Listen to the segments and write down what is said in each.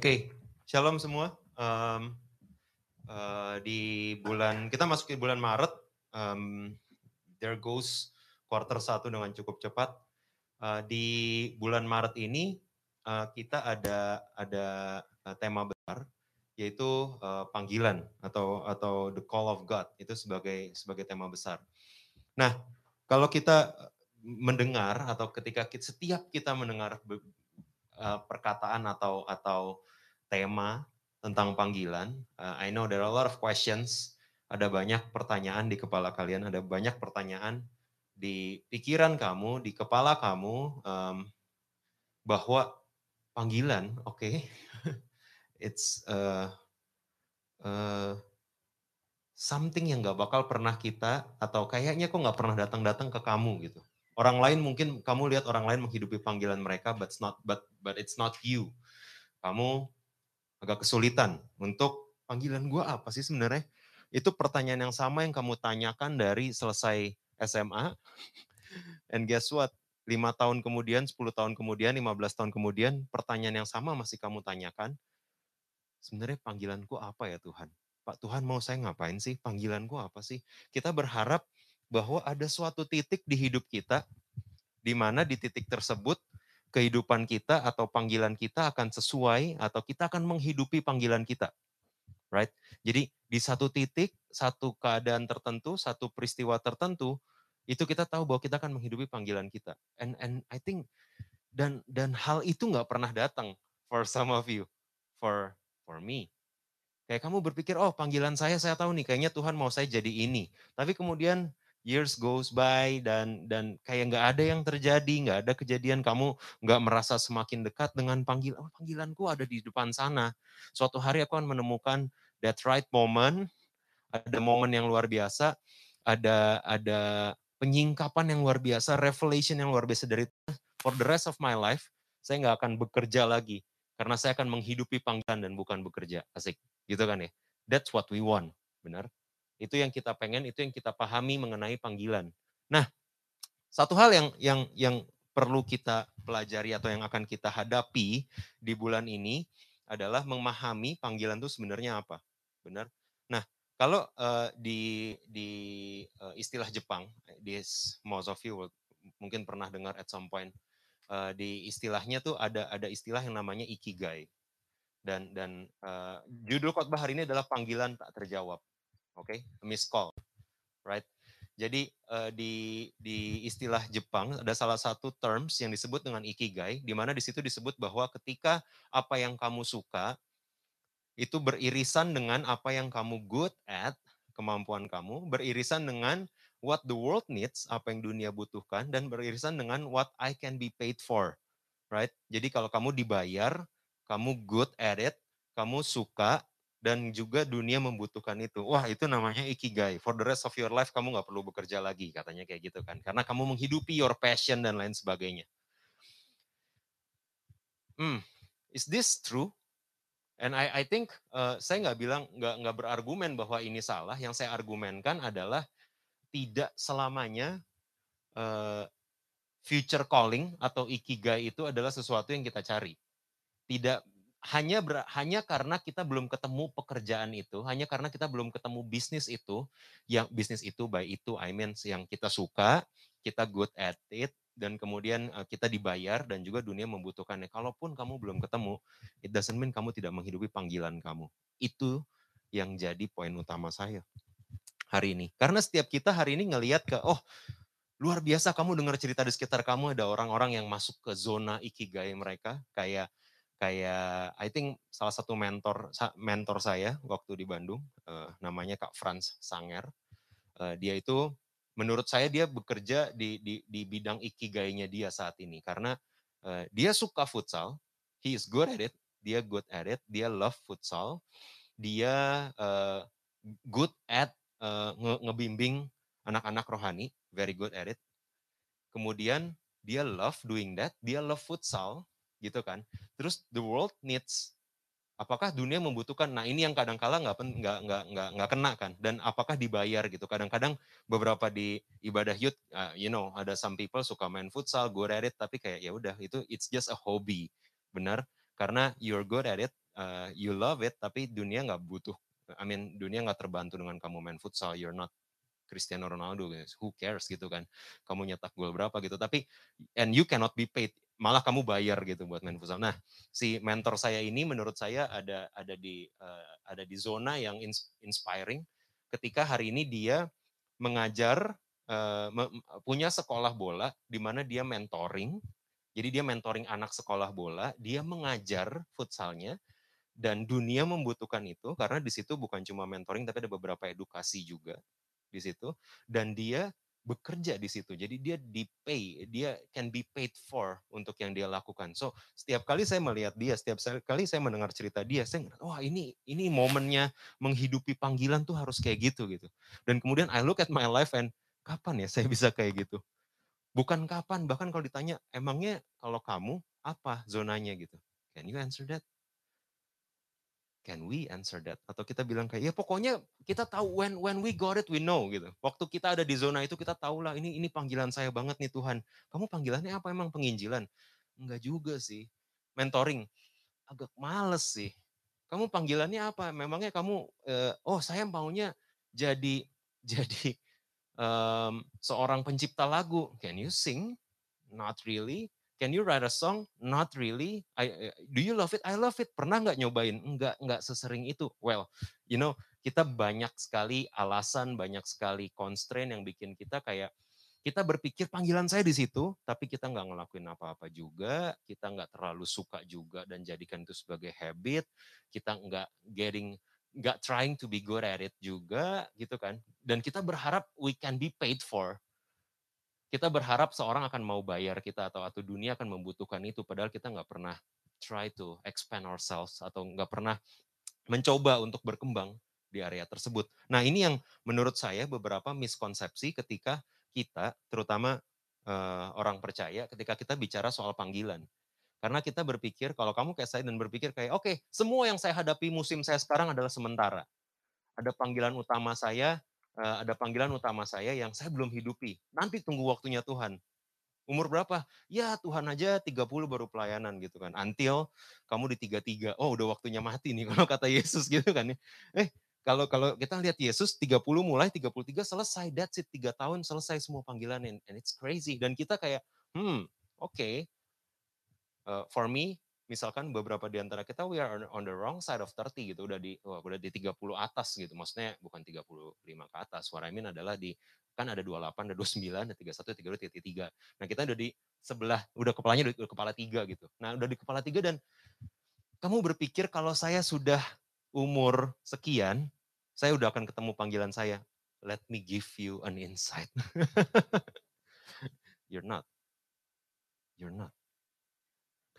Oke, shalom semua. Um, uh, di bulan kita masuk ke bulan Maret, um, there goes quarter satu dengan cukup cepat. Uh, di bulan Maret ini uh, kita ada ada uh, tema besar yaitu uh, panggilan atau atau the call of God itu sebagai sebagai tema besar. Nah, kalau kita mendengar atau ketika kita, setiap kita mendengar uh, perkataan atau atau tema tentang panggilan. Uh, I know there are a lot of questions. Ada banyak pertanyaan di kepala kalian, ada banyak pertanyaan di pikiran kamu, di kepala kamu um, bahwa panggilan, oke, okay, it's uh, uh, something yang gak bakal pernah kita atau kayaknya kok gak pernah datang-datang ke kamu gitu. Orang lain mungkin kamu lihat orang lain menghidupi panggilan mereka, but it's not but but it's not you. Kamu agak kesulitan untuk panggilan gue apa sih sebenarnya? Itu pertanyaan yang sama yang kamu tanyakan dari selesai SMA. And guess what? Lima tahun kemudian, 10 tahun kemudian, 15 tahun kemudian, pertanyaan yang sama masih kamu tanyakan. Sebenarnya panggilanku apa ya Tuhan? Pak Tuhan mau saya ngapain sih? Panggilanku apa sih? Kita berharap bahwa ada suatu titik di hidup kita di mana di titik tersebut kehidupan kita atau panggilan kita akan sesuai atau kita akan menghidupi panggilan kita. Right? Jadi di satu titik, satu keadaan tertentu, satu peristiwa tertentu, itu kita tahu bahwa kita akan menghidupi panggilan kita. And and I think dan dan hal itu nggak pernah datang for some of you, for for me. Kayak kamu berpikir, oh panggilan saya saya tahu nih, kayaknya Tuhan mau saya jadi ini. Tapi kemudian years goes by dan dan kayak nggak ada yang terjadi, nggak ada kejadian kamu nggak merasa semakin dekat dengan panggil oh, panggilanku ada di depan sana. Suatu hari aku akan menemukan that right moment, ada momen yang luar biasa, ada ada penyingkapan yang luar biasa, revelation yang luar biasa dari for the rest of my life saya nggak akan bekerja lagi karena saya akan menghidupi panggilan dan bukan bekerja. Asik, gitu kan ya? That's what we want, benar? Itu yang kita pengen, itu yang kita pahami mengenai panggilan. Nah, satu hal yang yang yang perlu kita pelajari atau yang akan kita hadapi di bulan ini adalah memahami panggilan itu sebenarnya apa. Benar? Nah, kalau uh, di di uh, istilah Jepang, di most of you mungkin pernah dengar at some point uh, di istilahnya tuh ada ada istilah yang namanya ikigai. Dan dan uh, judul khotbah hari ini adalah panggilan tak terjawab oke, okay? miss call, right? Jadi uh, di di istilah Jepang ada salah satu terms yang disebut dengan ikigai, di mana di situ disebut bahwa ketika apa yang kamu suka itu beririsan dengan apa yang kamu good at, kemampuan kamu, beririsan dengan what the world needs, apa yang dunia butuhkan, dan beririsan dengan what I can be paid for, right? Jadi kalau kamu dibayar, kamu good at it, kamu suka, dan juga dunia membutuhkan itu. Wah itu namanya ikigai. For the rest of your life kamu nggak perlu bekerja lagi katanya kayak gitu kan. Karena kamu menghidupi your passion dan lain sebagainya. Hmm, is this true? And I, I think uh, saya nggak bilang nggak nggak berargumen bahwa ini salah. Yang saya argumenkan adalah tidak selamanya uh, future calling atau ikigai itu adalah sesuatu yang kita cari. Tidak hanya ber, hanya karena kita belum ketemu pekerjaan itu, hanya karena kita belum ketemu bisnis itu, yang bisnis itu by itu I mean yang kita suka, kita good at it dan kemudian uh, kita dibayar dan juga dunia membutuhkannya. Kalaupun kamu belum ketemu, it doesn't mean kamu tidak menghidupi panggilan kamu. Itu yang jadi poin utama saya hari ini. Karena setiap kita hari ini ngelihat ke oh luar biasa kamu dengar cerita di sekitar kamu ada orang-orang yang masuk ke zona ikigai mereka kayak kayak I think salah satu mentor mentor saya waktu di Bandung uh, namanya Kak Franz Sanger uh, dia itu menurut saya dia bekerja di di, di bidang ikigainya dia saat ini karena uh, dia suka futsal he is good at it, dia good at it, dia love futsal, dia uh, good at uh, nge ngebimbing anak-anak rohani, very good at it. Kemudian dia love doing that, dia love futsal, gitu kan. Terus the world needs apakah dunia membutuhkan? Nah ini yang kadang-kala nggak nggak nggak nggak nggak kena kan. Dan apakah dibayar gitu. Kadang-kadang beberapa di ibadah youth uh, you know ada some people suka main futsal good at it tapi kayak ya udah itu it's just a hobby. Benar karena you're good at it uh, you love it tapi dunia nggak butuh I mean dunia nggak terbantu dengan kamu main futsal. You're not Cristiano Ronaldo who cares gitu kan. Kamu nyetak gol berapa gitu. Tapi and you cannot be paid malah kamu bayar gitu buat main futsal. Nah, si mentor saya ini menurut saya ada ada di uh, ada di zona yang inspiring ketika hari ini dia mengajar uh, punya sekolah bola di mana dia mentoring. Jadi dia mentoring anak sekolah bola, dia mengajar futsalnya dan dunia membutuhkan itu karena di situ bukan cuma mentoring tapi ada beberapa edukasi juga di situ dan dia bekerja di situ. Jadi dia di pay, dia can be paid for untuk yang dia lakukan. So setiap kali saya melihat dia, setiap kali saya mendengar cerita dia, saya ngerasa, wah ini ini momennya menghidupi panggilan tuh harus kayak gitu gitu. Dan kemudian I look at my life and kapan ya saya bisa kayak gitu? Bukan kapan, bahkan kalau ditanya, emangnya kalau kamu apa zonanya gitu? Can you answer that? Can we answer that? Atau kita bilang kayak ya pokoknya kita tahu when when we got it we know gitu. Waktu kita ada di zona itu kita tahu lah ini ini panggilan saya banget nih Tuhan. Kamu panggilannya apa emang penginjilan? Enggak juga sih. Mentoring agak males sih. Kamu panggilannya apa? Memangnya kamu uh, oh saya maunya jadi jadi um, seorang pencipta lagu. Can you sing? Not really. Can you write a song? Not really. I, do you love it? I love it. Pernah nggak nyobain? Enggak, enggak sesering itu. Well, you know, kita banyak sekali alasan, banyak sekali constraint yang bikin kita kayak kita berpikir panggilan saya di situ, tapi kita nggak ngelakuin apa-apa juga, kita nggak terlalu suka juga dan jadikan itu sebagai habit, kita nggak getting nggak trying to be good at it juga gitu kan, dan kita berharap we can be paid for kita berharap seorang akan mau bayar kita atau atau dunia akan membutuhkan itu padahal kita nggak pernah try to expand ourselves atau nggak pernah mencoba untuk berkembang di area tersebut. Nah ini yang menurut saya beberapa miskonsepsi ketika kita terutama uh, orang percaya ketika kita bicara soal panggilan. Karena kita berpikir kalau kamu kayak saya dan berpikir kayak oke okay, semua yang saya hadapi musim saya sekarang adalah sementara. Ada panggilan utama saya uh, ada panggilan utama saya yang saya belum hidupi. Nanti tunggu waktunya Tuhan. Umur berapa? Ya Tuhan aja 30 baru pelayanan gitu kan. Until kamu di 33. Oh udah waktunya mati nih kalau kata Yesus gitu kan ya. Eh kalau kalau kita lihat Yesus 30 mulai 33 selesai. That's it 3 tahun selesai semua panggilan and, and it's crazy. Dan kita kayak hmm oke. Okay. Uh, for me misalkan beberapa di antara kita we are on the wrong side of 30 gitu, udah di wah, udah di 30 atas gitu. Maksudnya bukan 35 ke atas. What I mean adalah di kan ada 28, ada 29, ada 31, 32, 33. Nah, kita udah di sebelah udah kepalanya udah kepala tiga gitu. Nah, udah di kepala tiga dan kamu berpikir kalau saya sudah umur sekian, saya udah akan ketemu panggilan saya. Let me give you an insight. You're not. You're not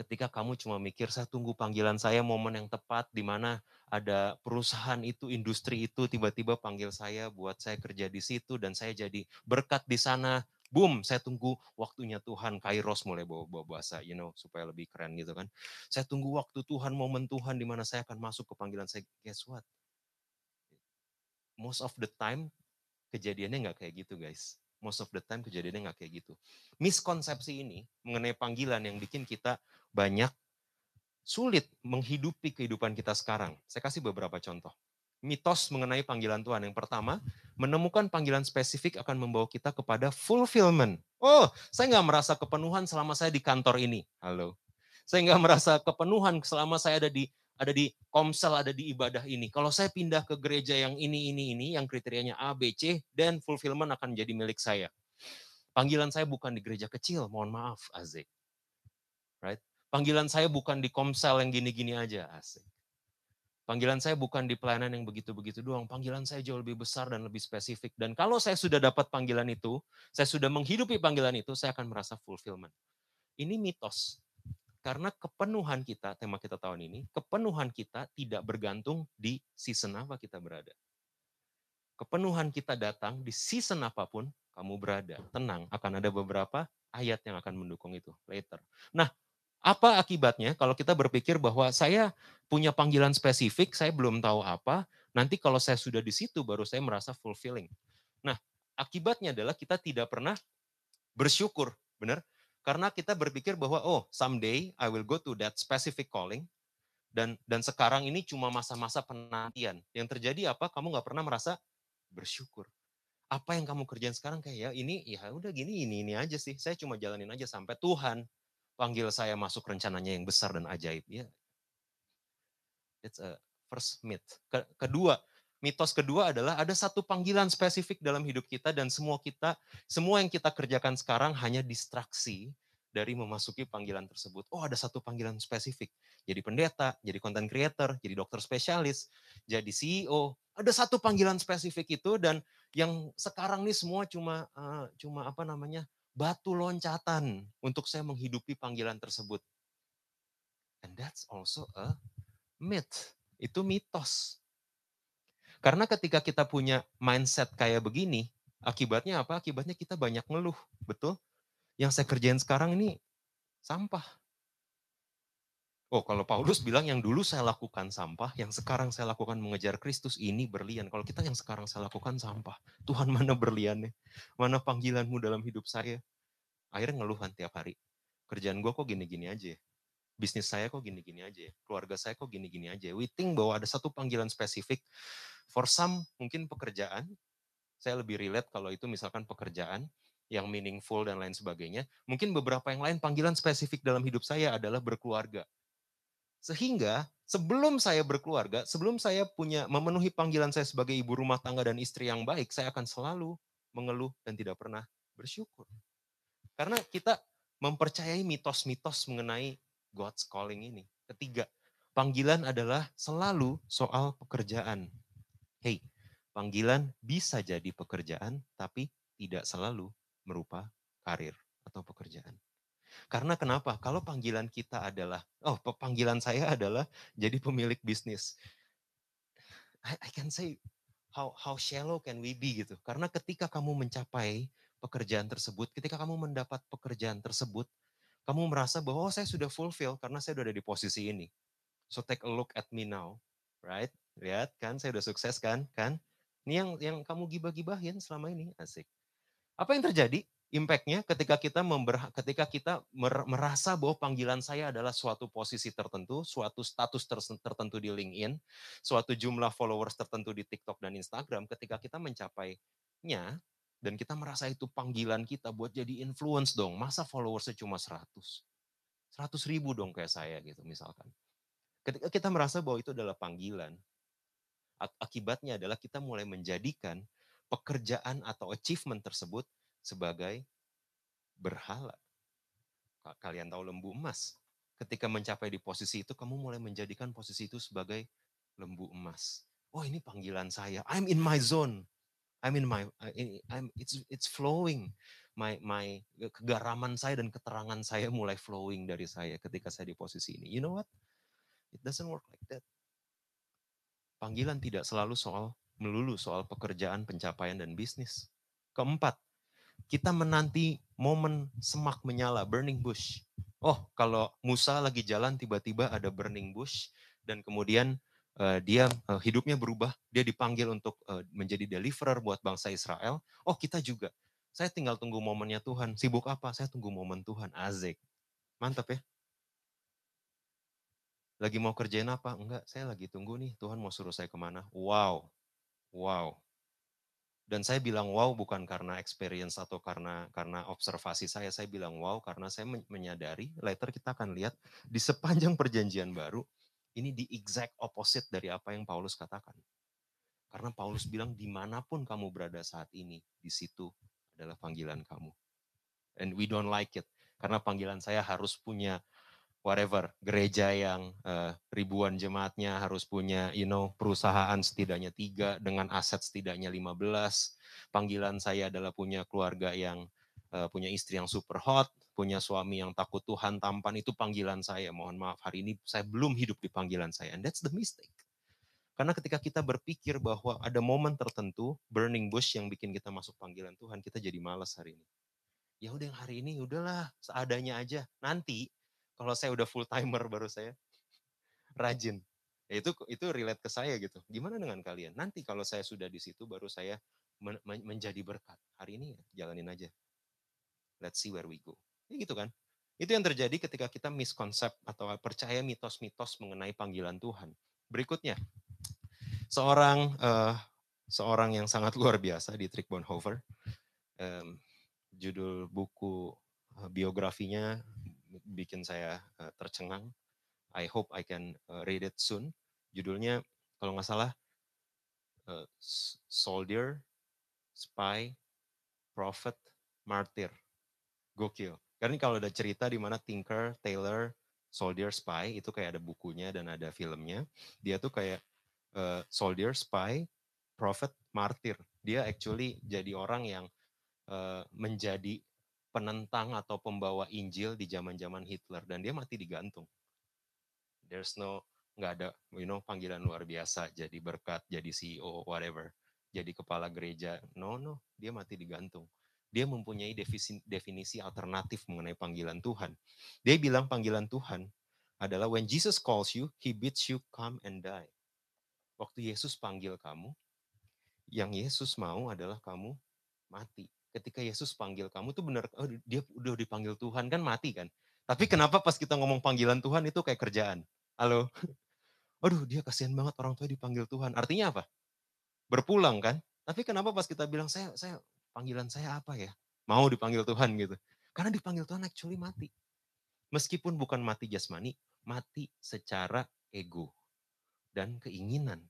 ketika kamu cuma mikir saya tunggu panggilan saya momen yang tepat di mana ada perusahaan itu industri itu tiba-tiba panggil saya buat saya kerja di situ dan saya jadi berkat di sana. Boom saya tunggu waktunya Tuhan kairos mulai bawa, bawa bahasa you know supaya lebih keren gitu kan. Saya tunggu waktu Tuhan momen Tuhan di mana saya akan masuk ke panggilan saya. Guess what? Most of the time kejadiannya nggak kayak gitu guys. Most of the time kejadiannya nggak kayak gitu. Miskonsepsi ini mengenai panggilan yang bikin kita banyak sulit menghidupi kehidupan kita sekarang. Saya kasih beberapa contoh. Mitos mengenai panggilan Tuhan. Yang pertama, menemukan panggilan spesifik akan membawa kita kepada fulfillment. Oh, saya nggak merasa kepenuhan selama saya di kantor ini. Halo. Saya nggak merasa kepenuhan selama saya ada di ada di komsel, ada di ibadah ini. Kalau saya pindah ke gereja yang ini, ini, ini, yang kriterianya A, B, C, dan fulfillment akan jadi milik saya. Panggilan saya bukan di gereja kecil, mohon maaf, Azik. Right? Panggilan saya bukan di komsel yang gini-gini aja, asik. Panggilan saya bukan di pelayanan yang begitu-begitu doang. Panggilan saya jauh lebih besar dan lebih spesifik. Dan kalau saya sudah dapat panggilan itu, saya sudah menghidupi panggilan itu, saya akan merasa fulfillment. Ini mitos. Karena kepenuhan kita, tema kita tahun ini, kepenuhan kita tidak bergantung di season apa kita berada. Kepenuhan kita datang di season apa pun kamu berada. Tenang, akan ada beberapa ayat yang akan mendukung itu later. Nah, apa akibatnya kalau kita berpikir bahwa saya punya panggilan spesifik, saya belum tahu apa, nanti kalau saya sudah di situ baru saya merasa fulfilling. Nah, akibatnya adalah kita tidak pernah bersyukur, benar? Karena kita berpikir bahwa oh someday I will go to that specific calling dan dan sekarang ini cuma masa-masa penantian. Yang terjadi apa? Kamu nggak pernah merasa bersyukur. Apa yang kamu kerjain sekarang kayak ya ini ya udah gini ini ini aja sih. Saya cuma jalanin aja sampai Tuhan panggil saya masuk rencananya yang besar dan ajaib. Ya, it's a first myth. Kedua, mitos kedua adalah ada satu panggilan spesifik dalam hidup kita dan semua kita, semua yang kita kerjakan sekarang hanya distraksi dari memasuki panggilan tersebut. Oh ada satu panggilan spesifik. Jadi pendeta, jadi content creator, jadi dokter spesialis, jadi CEO. Ada satu panggilan spesifik itu dan yang sekarang nih semua cuma uh, cuma apa namanya batu loncatan untuk saya menghidupi panggilan tersebut. And that's also a myth. Itu mitos. Karena ketika kita punya mindset kayak begini, akibatnya apa? Akibatnya kita banyak ngeluh, betul? Yang saya kerjain sekarang ini sampah. Oh, kalau Paulus bilang yang dulu saya lakukan sampah, yang sekarang saya lakukan mengejar Kristus ini berlian. Kalau kita yang sekarang saya lakukan sampah, Tuhan mana berliannya? Mana panggilanmu dalam hidup saya? Akhirnya ngeluhan tiap hari. Kerjaan gue kok gini-gini aja ya? bisnis saya kok gini-gini aja ya, keluarga saya kok gini-gini aja. Ya? We think bahwa ada satu panggilan spesifik. For some mungkin pekerjaan, saya lebih relate kalau itu misalkan pekerjaan yang meaningful dan lain sebagainya. Mungkin beberapa yang lain panggilan spesifik dalam hidup saya adalah berkeluarga. Sehingga sebelum saya berkeluarga, sebelum saya punya memenuhi panggilan saya sebagai ibu rumah tangga dan istri yang baik, saya akan selalu mengeluh dan tidak pernah bersyukur. Karena kita mempercayai mitos-mitos mengenai God's calling ini. Ketiga, panggilan adalah selalu soal pekerjaan. Hey, panggilan bisa jadi pekerjaan, tapi tidak selalu merupa karir atau pekerjaan. Karena kenapa? Kalau panggilan kita adalah, oh panggilan saya adalah jadi pemilik bisnis. I, I can say how how shallow can we be gitu. Karena ketika kamu mencapai pekerjaan tersebut, ketika kamu mendapat pekerjaan tersebut, kamu merasa bahwa oh, saya sudah fulfill karena saya sudah ada di posisi ini. So take a look at me now, right? Lihat kan, saya sudah sukses kan, kan? Ini yang yang kamu gibah-gibahin selama ini, asik. Apa yang terjadi? Impactnya ketika kita member, ketika kita mer, merasa bahwa panggilan saya adalah suatu posisi tertentu, suatu status tertentu di LinkedIn, suatu jumlah followers tertentu di TikTok dan Instagram, ketika kita mencapainya, dan kita merasa itu panggilan kita buat jadi influence dong. Masa followersnya cuma 100? 100 ribu dong kayak saya gitu misalkan. Ketika kita merasa bahwa itu adalah panggilan, akibatnya adalah kita mulai menjadikan pekerjaan atau achievement tersebut sebagai berhala. Kalian tahu lembu emas. Ketika mencapai di posisi itu, kamu mulai menjadikan posisi itu sebagai lembu emas. Oh ini panggilan saya. I'm in my zone. I'm in my I'm it's it's flowing. My my kegaraman saya dan keterangan saya mulai flowing dari saya ketika saya di posisi ini. You know what? It doesn't work like that. Panggilan tidak selalu soal melulu soal pekerjaan, pencapaian dan bisnis. Keempat, kita menanti momen semak menyala, burning bush. Oh, kalau Musa lagi jalan tiba-tiba ada burning bush dan kemudian uh, dia uh, hidupnya berubah, dia dipanggil untuk uh, menjadi deliverer buat bangsa Israel. Oh kita juga, saya tinggal tunggu momennya Tuhan. Sibuk apa? Saya tunggu momen Tuhan. Azik. Mantap ya. Lagi mau kerjain apa? Enggak, saya lagi tunggu nih. Tuhan mau suruh saya ke mana? Wow. Wow. Dan saya bilang wow bukan karena experience atau karena karena observasi saya. Saya bilang wow karena saya menyadari, later kita akan lihat di sepanjang perjanjian baru, ini di exact opposite dari apa yang Paulus katakan. Karena Paulus bilang di mana pun kamu berada saat ini, di situ adalah panggilan kamu. And we don't like it. Karena panggilan saya harus punya whatever, gereja yang uh, ribuan jemaatnya harus punya, you know, perusahaan setidaknya tiga dengan aset setidaknya 15. Panggilan saya adalah punya keluarga yang uh, punya istri yang super hot, punya suami yang takut Tuhan, tampan itu panggilan saya. Mohon maaf, hari ini saya belum hidup di panggilan saya. And that's the mistake. Karena ketika kita berpikir bahwa ada momen tertentu, burning bush yang bikin kita masuk panggilan Tuhan, kita jadi malas hari ini. Ya udah yang hari ini, udahlah seadanya aja. Nanti kalau saya udah full timer baru saya rajin. Ya itu itu relate ke saya gitu. Gimana dengan kalian? Nanti kalau saya sudah di situ baru saya men menjadi berkat. Hari ini ya, jalanin aja. Let's see where we go. Ya gitu kan. Itu yang terjadi ketika kita miskonsep atau percaya mitos-mitos mengenai panggilan Tuhan. Berikutnya, seorang uh, seorang yang sangat luar biasa di Trick Bonhoeffer, um, judul buku uh, biografinya bikin saya uh, tercengang. I hope I can uh, read it soon. Judulnya kalau nggak salah uh, Soldier, Spy, Prophet, Martyr. Gokil. Karena kalau ada cerita di mana Tinker, Taylor, Soldier, Spy itu kayak ada bukunya dan ada filmnya. Dia tuh kayak uh, Soldier, Spy, Prophet, Martyr. Dia actually jadi orang yang uh, menjadi penentang atau pembawa Injil di zaman-zaman Hitler dan dia mati digantung. There's no nggak ada you know panggilan luar biasa jadi berkat jadi CEO whatever jadi kepala gereja. No no dia mati digantung. Dia mempunyai definisi, definisi alternatif mengenai panggilan Tuhan. Dia bilang panggilan Tuhan adalah when Jesus calls you he bids you come and die. Waktu Yesus panggil kamu yang Yesus mau adalah kamu mati ketika Yesus panggil kamu tuh benar oh, dia udah dipanggil Tuhan kan mati kan tapi kenapa pas kita ngomong panggilan Tuhan itu kayak kerjaan Halo. Aduh, dia kasihan banget orang tua dipanggil Tuhan. Artinya apa? Berpulang kan? Tapi kenapa pas kita bilang saya saya panggilan saya apa ya? Mau dipanggil Tuhan gitu. Karena dipanggil Tuhan actually mati. Meskipun bukan mati jasmani, mati secara ego dan keinginan.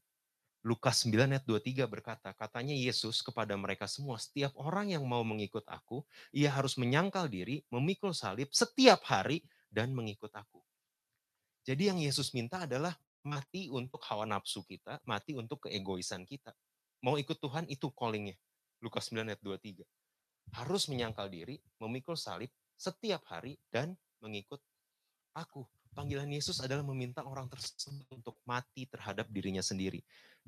Lukas 9 ayat 23 berkata, katanya Yesus kepada mereka semua, setiap orang yang mau mengikut aku, ia harus menyangkal diri, memikul salib setiap hari, dan mengikut aku. Jadi yang Yesus minta adalah mati untuk hawa nafsu kita, mati untuk keegoisan kita. Mau ikut Tuhan itu callingnya. Lukas 9 ayat 23. Harus menyangkal diri, memikul salib setiap hari dan mengikut aku. Panggilan Yesus adalah meminta orang tersebut untuk mati terhadap dirinya sendiri.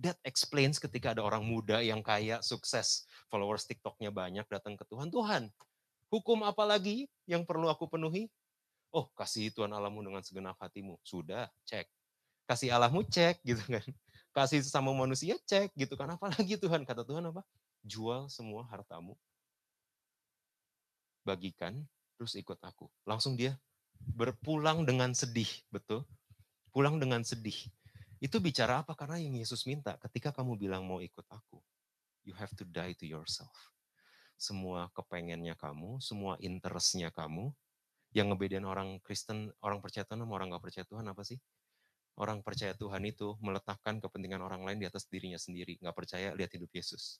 That explains ketika ada orang muda yang kaya, sukses, followers TikToknya banyak datang ke Tuhan. Tuhan, hukum apa lagi yang perlu aku penuhi? Oh, kasih Tuhan Allahmu dengan segenap hatimu. Sudah, cek. Kasih Allahmu cek gitu kan. Kasih sama manusia cek gitu kan. Apalagi Tuhan, kata Tuhan apa? Jual semua hartamu. Bagikan, terus ikut aku. Langsung dia berpulang dengan sedih, betul? Pulang dengan sedih. Itu bicara apa? Karena yang Yesus minta, ketika kamu bilang mau ikut aku, you have to die to yourself. Semua kepengennya kamu, semua interestnya kamu, yang ngebedain orang Kristen, orang percaya Tuhan sama orang gak percaya Tuhan apa sih? Orang percaya Tuhan itu meletakkan kepentingan orang lain di atas dirinya sendiri. Gak percaya, lihat hidup Yesus.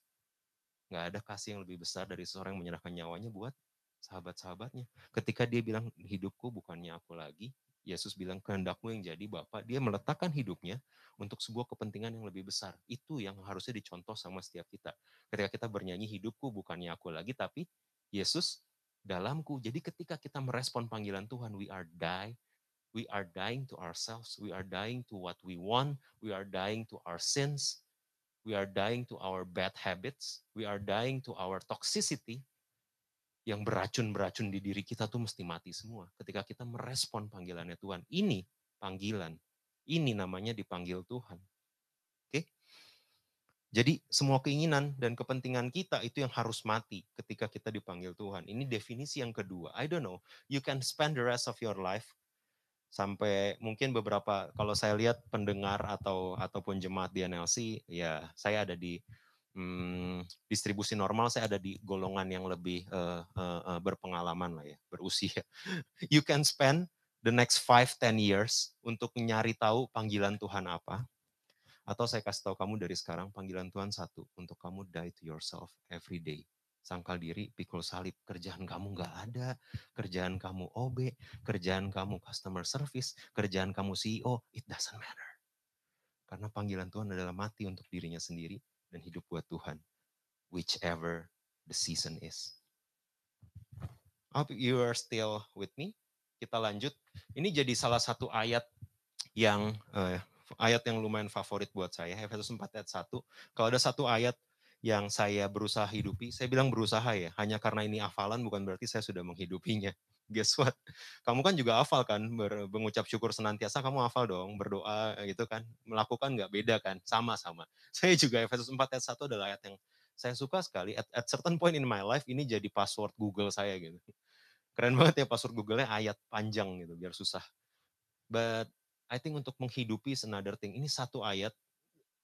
Gak ada kasih yang lebih besar dari seseorang yang menyerahkan nyawanya buat sahabat-sahabatnya. Ketika dia bilang, hidupku bukannya aku lagi, Yesus bilang, kehendakmu yang jadi Bapak. Dia meletakkan hidupnya untuk sebuah kepentingan yang lebih besar. Itu yang harusnya dicontoh sama setiap kita. Ketika kita bernyanyi, hidupku bukannya aku lagi, tapi Yesus dalamku. Jadi ketika kita merespon panggilan Tuhan, we are die, we are dying to ourselves, we are dying to what we want, we are dying to our sins, we are dying to our bad habits, we are dying to our toxicity. Yang beracun-beracun di diri kita tuh mesti mati semua. Ketika kita merespon panggilannya Tuhan. Ini panggilan. Ini namanya dipanggil Tuhan. Jadi semua keinginan dan kepentingan kita itu yang harus mati ketika kita dipanggil Tuhan. Ini definisi yang kedua. I don't know, you can spend the rest of your life sampai mungkin beberapa kalau saya lihat pendengar atau ataupun jemaat di NLC ya saya ada di hmm, distribusi normal saya ada di golongan yang lebih uh, uh, uh, berpengalaman lah ya berusia you can spend the next 5 10 years untuk mencari tahu panggilan Tuhan apa atau saya kasih tahu kamu dari sekarang panggilan Tuhan satu, untuk kamu die to yourself every day. Sangkal diri, pikul salib, kerjaan kamu nggak ada, kerjaan kamu OB, kerjaan kamu customer service, kerjaan kamu CEO, it doesn't matter. Karena panggilan Tuhan adalah mati untuk dirinya sendiri dan hidup buat Tuhan. Whichever the season is. hope you are still with me. Kita lanjut. Ini jadi salah satu ayat yang uh, ayat yang lumayan favorit buat saya. Efesus 4 ayat 1. Kalau ada satu ayat yang saya berusaha hidupi, saya bilang berusaha ya, hanya karena ini hafalan bukan berarti saya sudah menghidupinya. Guess what? Kamu kan juga hafal kan, ber, mengucap syukur senantiasa kamu hafal dong, berdoa gitu kan, melakukan nggak beda kan, sama-sama. Saya juga Efesus 4 ayat 1 adalah ayat yang saya suka sekali, at, at certain point in my life ini jadi password Google saya gitu. Keren banget ya password Google-nya ayat panjang gitu, biar susah. But I think untuk menghidupi another thing. Ini satu ayat,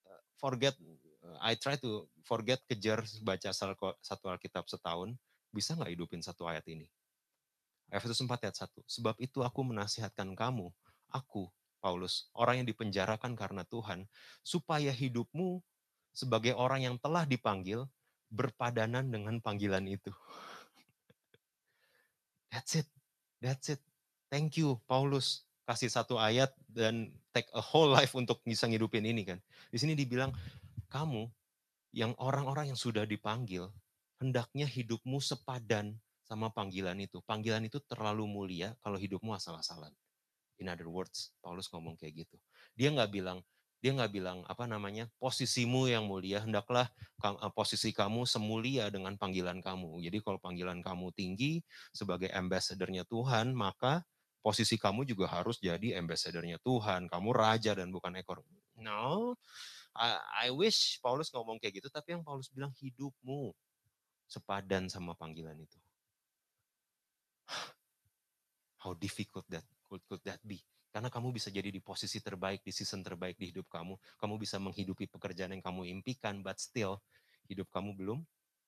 uh, forget, uh, I try to forget kejar baca satu Alkitab setahun, bisa nggak hidupin satu ayat ini? Efesus 4 ayat 1. Sebab itu aku menasihatkan kamu, aku, Paulus, orang yang dipenjarakan karena Tuhan, supaya hidupmu sebagai orang yang telah dipanggil, berpadanan dengan panggilan itu. That's it. That's it. Thank you, Paulus kasih satu ayat dan take a whole life untuk bisa ngidupin ini kan. Di sini dibilang kamu yang orang-orang yang sudah dipanggil hendaknya hidupmu sepadan sama panggilan itu. Panggilan itu terlalu mulia kalau hidupmu asal-asalan. In other words, Paulus ngomong kayak gitu. Dia nggak bilang, dia nggak bilang apa namanya posisimu yang mulia hendaklah eh, posisi kamu semulia dengan panggilan kamu. Jadi kalau panggilan kamu tinggi sebagai ambassadornya Tuhan, maka posisi kamu juga harus jadi ambassadornya Tuhan. Kamu raja dan bukan ekor. No, I, I wish Paulus ngomong kayak gitu, tapi yang Paulus bilang hidupmu sepadan sama panggilan itu. How difficult that could, could that be? Karena kamu bisa jadi di posisi terbaik, di season terbaik di hidup kamu. Kamu bisa menghidupi pekerjaan yang kamu impikan, but still hidup kamu belum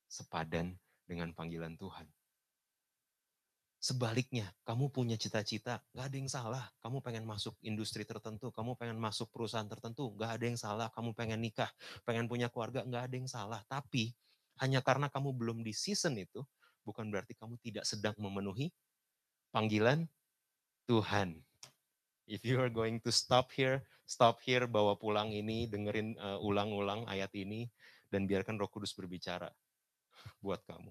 sepadan dengan panggilan Tuhan. Sebaliknya, kamu punya cita-cita, gak ada yang salah. Kamu pengen masuk industri tertentu, kamu pengen masuk perusahaan tertentu, gak ada yang salah. Kamu pengen nikah, pengen punya keluarga, gak ada yang salah. Tapi, hanya karena kamu belum di season itu, bukan berarti kamu tidak sedang memenuhi panggilan Tuhan. If you are going to stop here, stop here, bawa pulang ini, dengerin uh, ulang-ulang ayat ini, dan biarkan roh kudus berbicara buat kamu.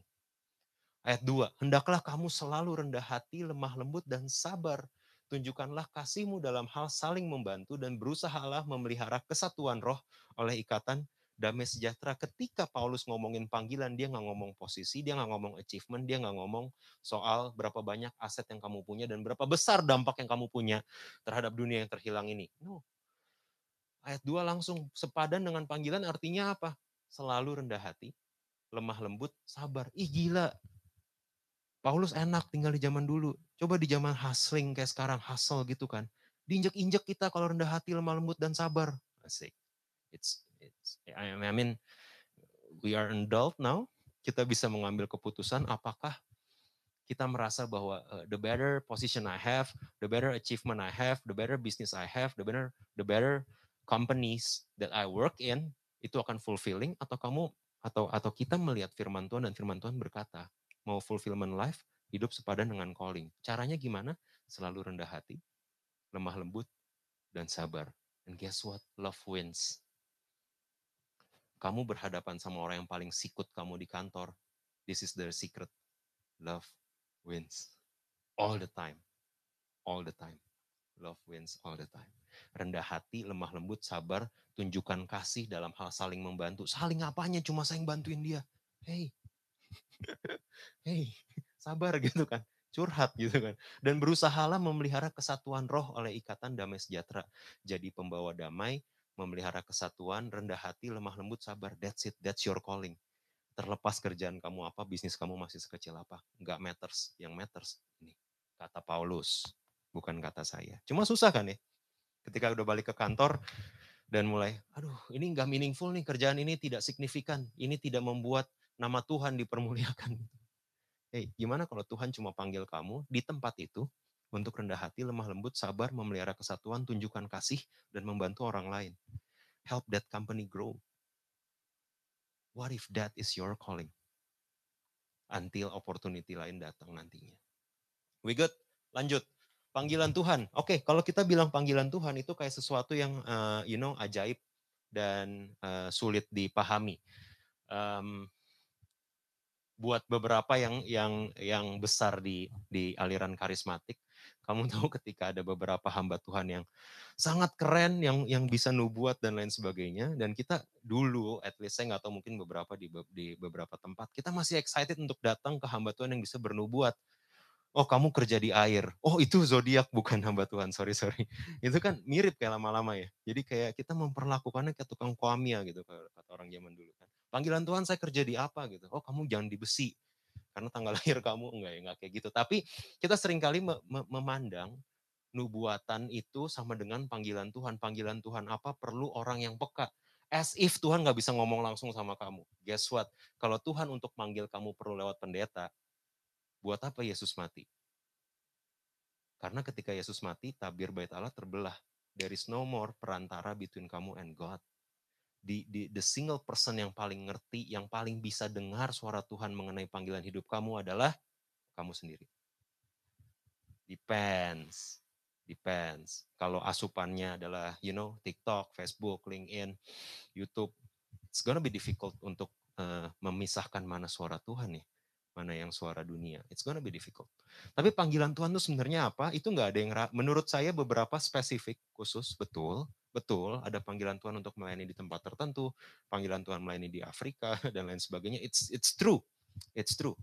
Ayat 2, hendaklah kamu selalu rendah hati, lemah lembut, dan sabar. Tunjukkanlah kasihmu dalam hal saling membantu dan berusahalah memelihara kesatuan roh oleh ikatan damai sejahtera. Ketika Paulus ngomongin panggilan, dia nggak ngomong posisi, dia nggak ngomong achievement, dia nggak ngomong soal berapa banyak aset yang kamu punya dan berapa besar dampak yang kamu punya terhadap dunia yang terhilang ini. No. Ayat 2 langsung sepadan dengan panggilan artinya apa? Selalu rendah hati, lemah lembut, sabar. Ih gila, Paulus enak tinggal di zaman dulu. Coba di zaman hustling kayak sekarang, hustle gitu kan. Diinjek-injek kita kalau rendah hati, lemah lembut, dan sabar. Asik. It's, I mean, we are adult now. Kita bisa mengambil keputusan apakah kita merasa bahwa uh, the better position I have, the better achievement I have, the better business I have, the better the better companies that I work in itu akan fulfilling atau kamu atau atau kita melihat firman Tuhan dan firman Tuhan berkata mau fulfillment life, hidup sepadan dengan calling. Caranya gimana? Selalu rendah hati, lemah lembut, dan sabar. And guess what? Love wins. Kamu berhadapan sama orang yang paling sikut kamu di kantor. This is the secret. Love wins. All the time. All the time. Love wins all the time. Rendah hati, lemah lembut, sabar, tunjukkan kasih dalam hal saling membantu. Saling apanya? Cuma saya yang bantuin dia. Hey, hei sabar gitu kan curhat gitu kan dan berusahalah memelihara kesatuan roh oleh ikatan damai sejahtera jadi pembawa damai memelihara kesatuan rendah hati lemah lembut sabar. That's it that's your calling. Terlepas kerjaan kamu apa bisnis kamu masih sekecil apa nggak matters. Yang matters ini kata Paulus bukan kata saya. Cuma susah kan ya ketika udah balik ke kantor dan mulai aduh ini nggak meaningful nih kerjaan ini tidak signifikan. Ini tidak membuat nama Tuhan dipermuliakan. Hei, gimana kalau Tuhan cuma panggil kamu di tempat itu untuk rendah hati, lemah lembut, sabar, memelihara kesatuan, tunjukkan kasih, dan membantu orang lain. Help that company grow. What if that is your calling? Until opportunity lain datang nantinya. We good? Lanjut. Panggilan Tuhan. Oke, okay, kalau kita bilang panggilan Tuhan itu kayak sesuatu yang uh, you know ajaib dan uh, sulit dipahami. Um, buat beberapa yang yang yang besar di di aliran karismatik, kamu tahu ketika ada beberapa hamba Tuhan yang sangat keren yang yang bisa nubuat dan lain sebagainya dan kita dulu at least saya nggak tahu mungkin beberapa di di beberapa tempat kita masih excited untuk datang ke hamba Tuhan yang bisa bernubuat. Oh kamu kerja di air. Oh itu zodiak bukan hamba Tuhan. Sorry sorry. Itu kan mirip kayak lama-lama ya. Jadi kayak kita memperlakukannya kayak tukang kuamia gitu kata orang zaman dulu kan. Panggilan Tuhan saya kerja di apa? gitu. Oh kamu jangan di besi karena tanggal lahir kamu enggak ya enggak kayak gitu tapi kita sering kali me memandang nubuatan itu sama dengan panggilan Tuhan. Panggilan Tuhan apa? Perlu orang yang peka. As if Tuhan nggak bisa ngomong langsung sama kamu. Guess what? Kalau Tuhan untuk manggil kamu perlu lewat pendeta, buat apa Yesus mati? Karena ketika Yesus mati, tabir bait Allah terbelah. There is no more perantara between kamu and God. Di, di, the single person yang paling ngerti, yang paling bisa dengar suara Tuhan mengenai panggilan hidup kamu adalah kamu sendiri. Depends depends. Kalau asupannya adalah you know TikTok, Facebook, LinkedIn, YouTube, it's gonna be difficult untuk uh, memisahkan mana suara Tuhan nih, mana yang suara dunia. It's gonna be difficult. Tapi panggilan Tuhan itu sebenarnya apa? Itu nggak ada yang menurut saya beberapa spesifik khusus betul. Betul, ada panggilan Tuhan untuk melayani di tempat tertentu, panggilan Tuhan melayani di Afrika dan lain sebagainya. It's it's true. It's true.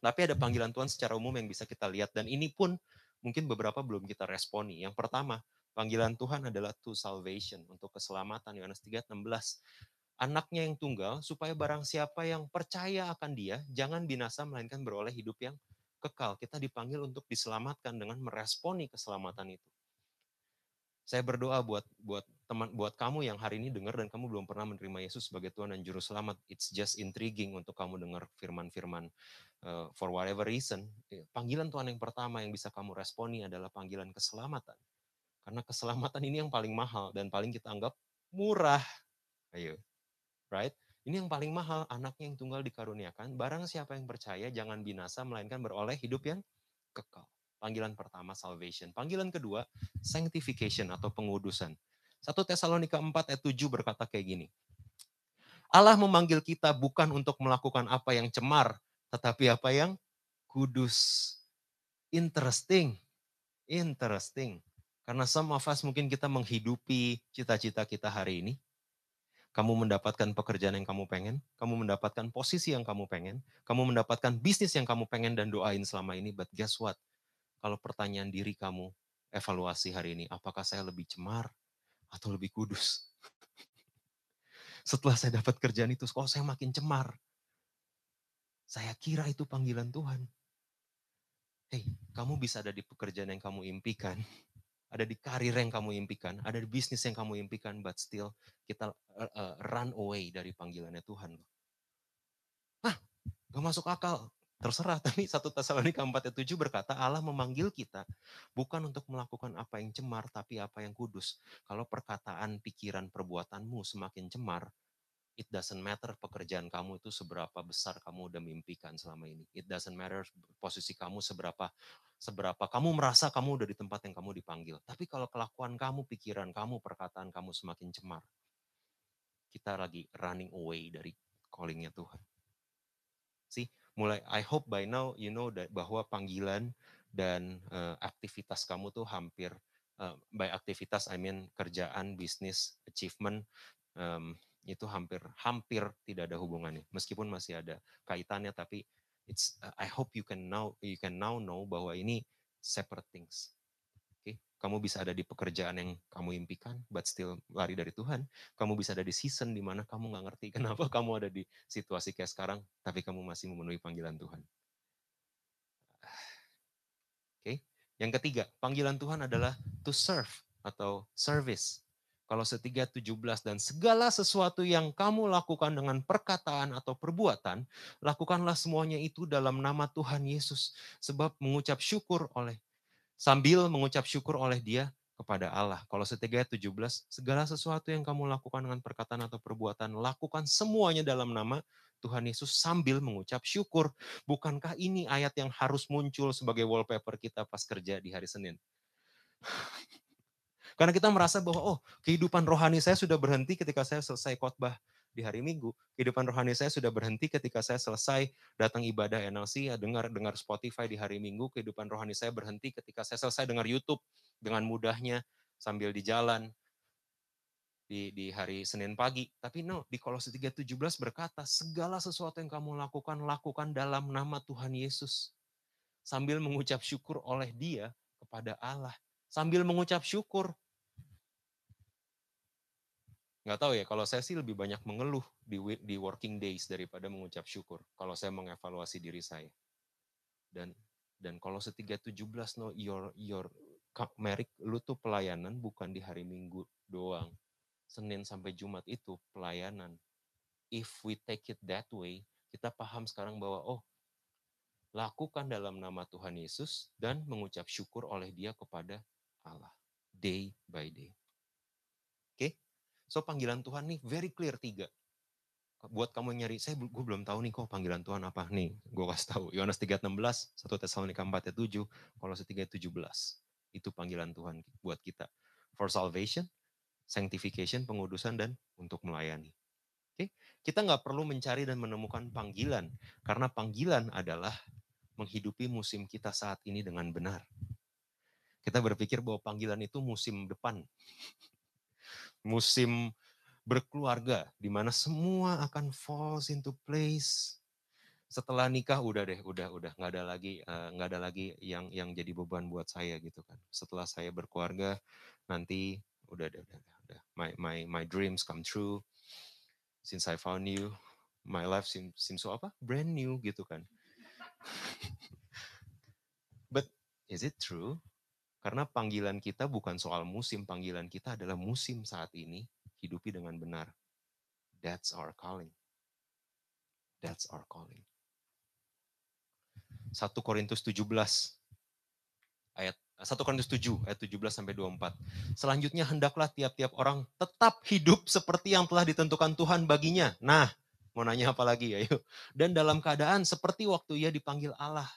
Tapi ada panggilan Tuhan secara umum yang bisa kita lihat dan ini pun mungkin beberapa belum kita responi. Yang pertama, panggilan Tuhan adalah to salvation, untuk keselamatan. Yohanes 3:16. Anaknya yang tunggal, supaya barang siapa yang percaya akan dia, jangan binasa, melainkan beroleh hidup yang kekal. Kita dipanggil untuk diselamatkan dengan meresponi keselamatan itu. Saya berdoa buat buat teman buat kamu yang hari ini dengar dan kamu belum pernah menerima Yesus sebagai Tuhan dan juru selamat. It's just intriguing untuk kamu dengar firman-firman uh, for whatever reason. Ya, panggilan Tuhan yang pertama yang bisa kamu responi adalah panggilan keselamatan. Karena keselamatan ini yang paling mahal dan paling kita anggap murah. Ayo. Right? Ini yang paling mahal, anaknya yang tunggal dikaruniakan. Barang siapa yang percaya jangan binasa melainkan beroleh hidup yang kekal. Panggilan pertama salvation. Panggilan kedua sanctification atau pengudusan. 1 Tesalonika 4 ayat 7 berkata kayak gini. Allah memanggil kita bukan untuk melakukan apa yang cemar, tetapi apa yang kudus. Interesting. Interesting. Karena some of mungkin kita menghidupi cita-cita kita hari ini. Kamu mendapatkan pekerjaan yang kamu pengen, kamu mendapatkan posisi yang kamu pengen, kamu mendapatkan bisnis yang kamu pengen dan doain selama ini, but guess what? Kalau pertanyaan diri kamu evaluasi hari ini, apakah saya lebih cemar atau lebih kudus? Setelah saya dapat kerjaan itu, kok saya makin cemar? Saya kira itu panggilan Tuhan. Hei, kamu bisa ada di pekerjaan yang kamu impikan, ada di karir yang kamu impikan, ada di bisnis yang kamu impikan, but still kita uh, uh, run away dari panggilannya Tuhan. Hah, gak masuk akal terserah. Tapi satu Tesalonika 4 ayat 7 berkata Allah memanggil kita bukan untuk melakukan apa yang cemar tapi apa yang kudus. Kalau perkataan, pikiran, perbuatanmu semakin cemar, it doesn't matter pekerjaan kamu itu seberapa besar kamu udah mimpikan selama ini. It doesn't matter posisi kamu seberapa seberapa kamu merasa kamu udah di tempat yang kamu dipanggil. Tapi kalau kelakuan kamu, pikiran kamu, perkataan kamu semakin cemar, kita lagi running away dari callingnya Tuhan. See, mulai I hope by now you know that bahwa panggilan dan uh, aktivitas kamu tuh hampir uh, by aktivitas I mean kerjaan, bisnis, achievement um, itu hampir hampir tidak ada hubungannya. Meskipun masih ada kaitannya tapi it's uh, I hope you can now you can now know bahwa ini separate things. Kamu bisa ada di pekerjaan yang kamu impikan, but still lari dari Tuhan. Kamu bisa ada di season di mana kamu nggak ngerti kenapa kamu ada di situasi kayak sekarang, tapi kamu masih memenuhi panggilan Tuhan. Oke, okay. yang ketiga, panggilan Tuhan adalah to serve atau service. Kalau setiga tujuh belas dan segala sesuatu yang kamu lakukan dengan perkataan atau perbuatan, lakukanlah semuanya itu dalam nama Tuhan Yesus. Sebab mengucap syukur oleh sambil mengucap syukur oleh dia kepada Allah. Kalau setiga 17, segala sesuatu yang kamu lakukan dengan perkataan atau perbuatan, lakukan semuanya dalam nama Tuhan Yesus sambil mengucap syukur. Bukankah ini ayat yang harus muncul sebagai wallpaper kita pas kerja di hari Senin? Karena kita merasa bahwa, oh kehidupan rohani saya sudah berhenti ketika saya selesai khotbah di hari Minggu. Kehidupan rohani saya sudah berhenti ketika saya selesai datang ibadah NLC, ya dengar dengar Spotify di hari Minggu. Kehidupan rohani saya berhenti ketika saya selesai dengar YouTube dengan mudahnya sambil di jalan di, di hari Senin pagi. Tapi no, di Kolose 3.17 berkata, segala sesuatu yang kamu lakukan, lakukan dalam nama Tuhan Yesus. Sambil mengucap syukur oleh dia kepada Allah. Sambil mengucap syukur, nggak tahu ya kalau saya sih lebih banyak mengeluh di di working days daripada mengucap syukur kalau saya mengevaluasi diri saya. Dan dan kalau setiga tujuh belas no your your merik lu tuh pelayanan bukan di hari Minggu doang. Senin sampai Jumat itu pelayanan. If we take it that way kita paham sekarang bahwa oh lakukan dalam nama Tuhan Yesus dan mengucap syukur oleh dia kepada Allah day by day So panggilan Tuhan nih very clear tiga. Buat kamu yang nyari, saya gue belum tahu nih kok panggilan Tuhan apa nih. Gue kasih tahu. Yohanes 3:16, 1 Tesalonika 4:7, Kolose 3:17. Itu panggilan Tuhan buat kita. For salvation, sanctification, pengudusan dan untuk melayani. Oke, kita nggak perlu mencari dan menemukan panggilan karena panggilan adalah menghidupi musim kita saat ini dengan benar. Kita berpikir bahwa panggilan itu musim depan musim berkeluarga di mana semua akan falls into place. Setelah nikah udah deh, udah udah nggak ada lagi eh, nggak uh, ada lagi yang yang jadi beban buat saya gitu kan. Setelah saya berkeluarga nanti udah udah udah, udah. My my my dreams come true. Since I found you, my life seems seems so apa? Brand new gitu kan. But is it true? Karena panggilan kita bukan soal musim, panggilan kita adalah musim saat ini, hidupi dengan benar. That's our calling. That's our calling. 1 Korintus 17 ayat 1 Korintus 7 ayat 17 sampai 24. Selanjutnya hendaklah tiap-tiap orang tetap hidup seperti yang telah ditentukan Tuhan baginya. Nah, mau nanya apa lagi ayo. Dan dalam keadaan seperti waktu ia dipanggil Allah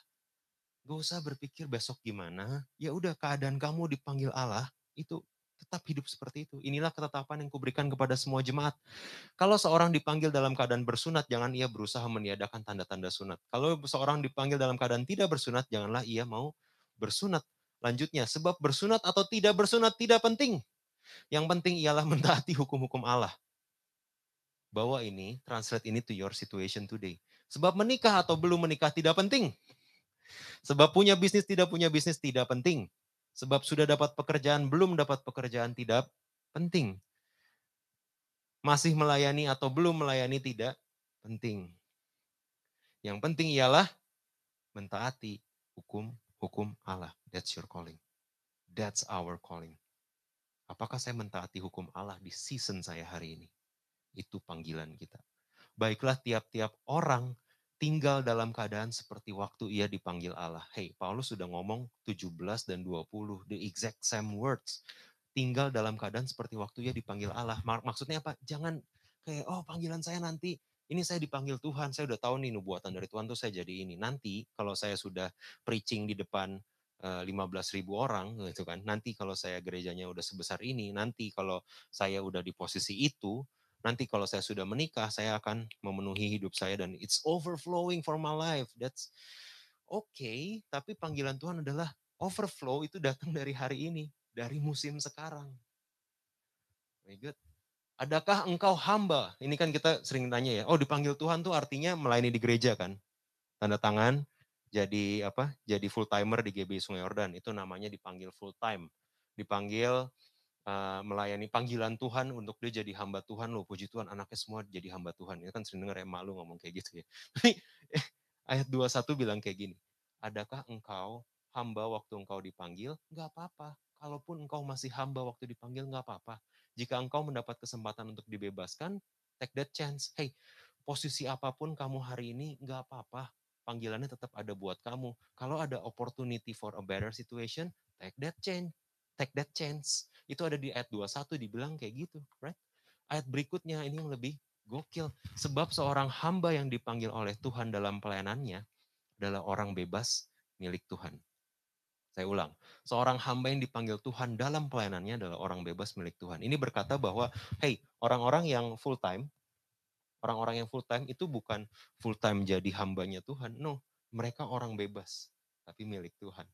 Gak usah berpikir besok gimana. Ya udah keadaan kamu dipanggil Allah itu tetap hidup seperti itu. Inilah ketetapan yang kuberikan kepada semua jemaat. Kalau seorang dipanggil dalam keadaan bersunat, jangan ia berusaha meniadakan tanda-tanda sunat. Kalau seorang dipanggil dalam keadaan tidak bersunat, janganlah ia mau bersunat. Lanjutnya, sebab bersunat atau tidak bersunat tidak penting. Yang penting ialah mentaati hukum-hukum Allah. Bawa ini, translate ini to your situation today. Sebab menikah atau belum menikah tidak penting. Sebab punya bisnis tidak punya bisnis tidak penting. Sebab sudah dapat pekerjaan belum dapat pekerjaan tidak penting. Masih melayani atau belum melayani tidak penting. Yang penting ialah mentaati hukum-hukum Allah. That's your calling. That's our calling. Apakah saya mentaati hukum Allah di season saya hari ini? Itu panggilan kita. Baiklah tiap-tiap orang tinggal dalam keadaan seperti waktu ia dipanggil Allah. Hey, Paulus sudah ngomong 17 dan 20, the exact same words. Tinggal dalam keadaan seperti waktu ia dipanggil Allah. Maksudnya apa? Jangan kayak, oh panggilan saya nanti, ini saya dipanggil Tuhan, saya udah tahu nih nubuatan dari Tuhan tuh saya jadi ini. Nanti kalau saya sudah preaching di depan 15 eh, ribu orang gitu kan. Nanti kalau saya gerejanya udah sebesar ini, nanti kalau saya udah di posisi itu, nanti kalau saya sudah menikah, saya akan memenuhi hidup saya dan it's overflowing for my life. That's okay, tapi panggilan Tuhan adalah overflow itu datang dari hari ini, dari musim sekarang. Very good. Adakah engkau hamba? Ini kan kita sering tanya ya. Oh, dipanggil Tuhan tuh artinya melayani di gereja kan? Tanda tangan jadi apa? Jadi full timer di GB Sungai Yordan. Itu namanya dipanggil full time. Dipanggil uh, melayani panggilan Tuhan untuk dia jadi hamba Tuhan loh. Puji Tuhan anaknya semua jadi hamba Tuhan. Ini kan sering dengar emak lu ngomong kayak gitu ya. Tapi eh, ayat 21 bilang kayak gini. Adakah engkau hamba waktu engkau dipanggil? Enggak apa-apa. Kalaupun engkau masih hamba waktu dipanggil, enggak apa-apa. Jika engkau mendapat kesempatan untuk dibebaskan, take that chance. Hey, posisi apa pun kamu hari ini, enggak apa-apa. Panggilannya tetap ada buat kamu. Kalau ada opportunity for a better situation, take that chance. Take that chance. Itu ada di ayat 21 dibilang kayak gitu, right? Ayat berikutnya ini yang lebih gokil. Sebab seorang hamba yang dipanggil oleh Tuhan dalam pelayanannya adalah orang bebas milik Tuhan. Saya ulang, seorang hamba yang dipanggil Tuhan dalam pelayanannya adalah orang bebas milik Tuhan. Ini berkata bahwa, hey, orang-orang yang full time, Orang-orang yang full time itu bukan full time jadi hambanya Tuhan. No, mereka orang bebas, tapi milik Tuhan.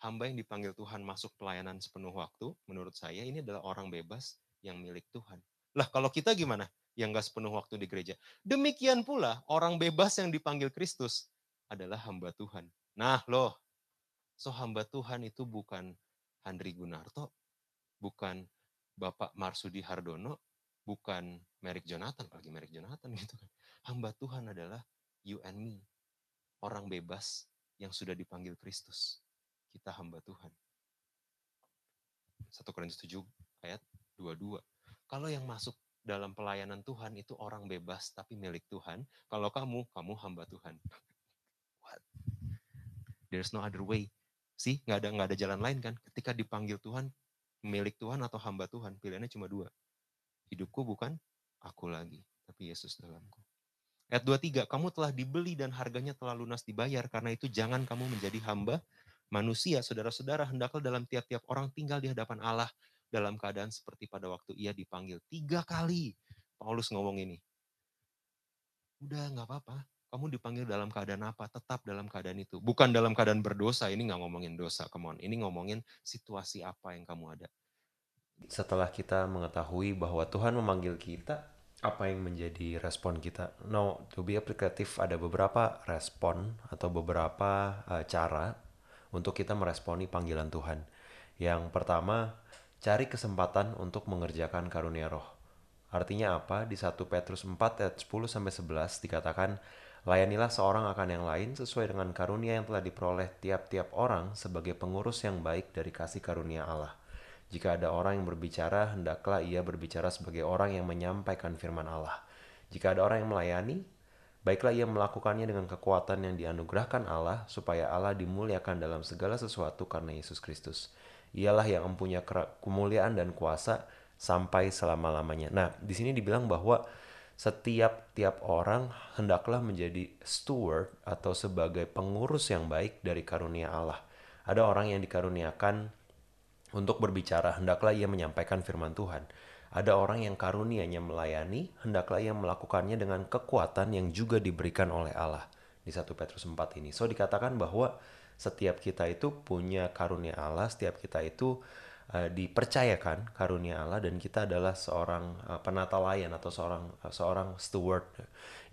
Hamba yang dipanggil Tuhan masuk pelayanan sepenuh waktu, menurut saya ini adalah orang bebas yang milik Tuhan. Lah kalau kita gimana? Yang gak sepenuh waktu di gereja. Demikian pula orang bebas yang dipanggil Kristus adalah hamba Tuhan. Nah loh, so hamba Tuhan itu bukan Handri Gunarto, bukan Bapak Marsudi Hardono, bukan Merek Jonathan, apalagi Merek Jonathan gitu kan. Hamba Tuhan adalah you and me. Orang bebas yang sudah dipanggil Kristus. Kita hamba Tuhan. 1 Korintus 7 ayat 22. Kalau yang masuk dalam pelayanan Tuhan itu orang bebas tapi milik Tuhan. Kalau kamu, kamu hamba Tuhan. What? There's no other way. Sih, nggak ada nggak ada jalan lain kan? Ketika dipanggil Tuhan, milik Tuhan atau hamba Tuhan, pilihannya cuma dua. Hidupku bukan aku lagi, tapi Yesus dalamku. Ayat 23, kamu telah dibeli dan harganya telah lunas dibayar, karena itu jangan kamu menjadi hamba manusia. Saudara-saudara, hendaklah dalam tiap-tiap orang tinggal di hadapan Allah dalam keadaan seperti pada waktu ia dipanggil. Tiga kali Paulus ngomong ini. Udah nggak apa-apa, kamu dipanggil dalam keadaan apa? Tetap dalam keadaan itu. Bukan dalam keadaan berdosa, ini nggak ngomongin dosa, come on. Ini ngomongin situasi apa yang kamu ada. Setelah kita mengetahui bahwa Tuhan memanggil kita, apa yang menjadi respon kita? No, to be aplikatif ada beberapa respon atau beberapa uh, cara untuk kita meresponi panggilan Tuhan. Yang pertama, cari kesempatan untuk mengerjakan karunia roh. Artinya apa? Di 1 Petrus 4 ayat 10 sampai 11 dikatakan, Layanilah seorang akan yang lain sesuai dengan karunia yang telah diperoleh tiap-tiap orang sebagai pengurus yang baik dari kasih karunia Allah. Jika ada orang yang berbicara, hendaklah ia berbicara sebagai orang yang menyampaikan firman Allah. Jika ada orang yang melayani, baiklah ia melakukannya dengan kekuatan yang dianugerahkan Allah, supaya Allah dimuliakan dalam segala sesuatu karena Yesus Kristus. Ialah yang mempunyai kemuliaan dan kuasa sampai selama-lamanya. Nah, di sini dibilang bahwa setiap tiap orang hendaklah menjadi steward atau sebagai pengurus yang baik dari karunia Allah. Ada orang yang dikaruniakan untuk berbicara, hendaklah ia menyampaikan firman Tuhan. Ada orang yang karunianya melayani, hendaklah ia melakukannya dengan kekuatan yang juga diberikan oleh Allah. Di 1 Petrus 4 ini. So dikatakan bahwa setiap kita itu punya karunia Allah, setiap kita itu uh, dipercayakan karunia Allah dan kita adalah seorang uh, penata layan atau seorang uh, seorang steward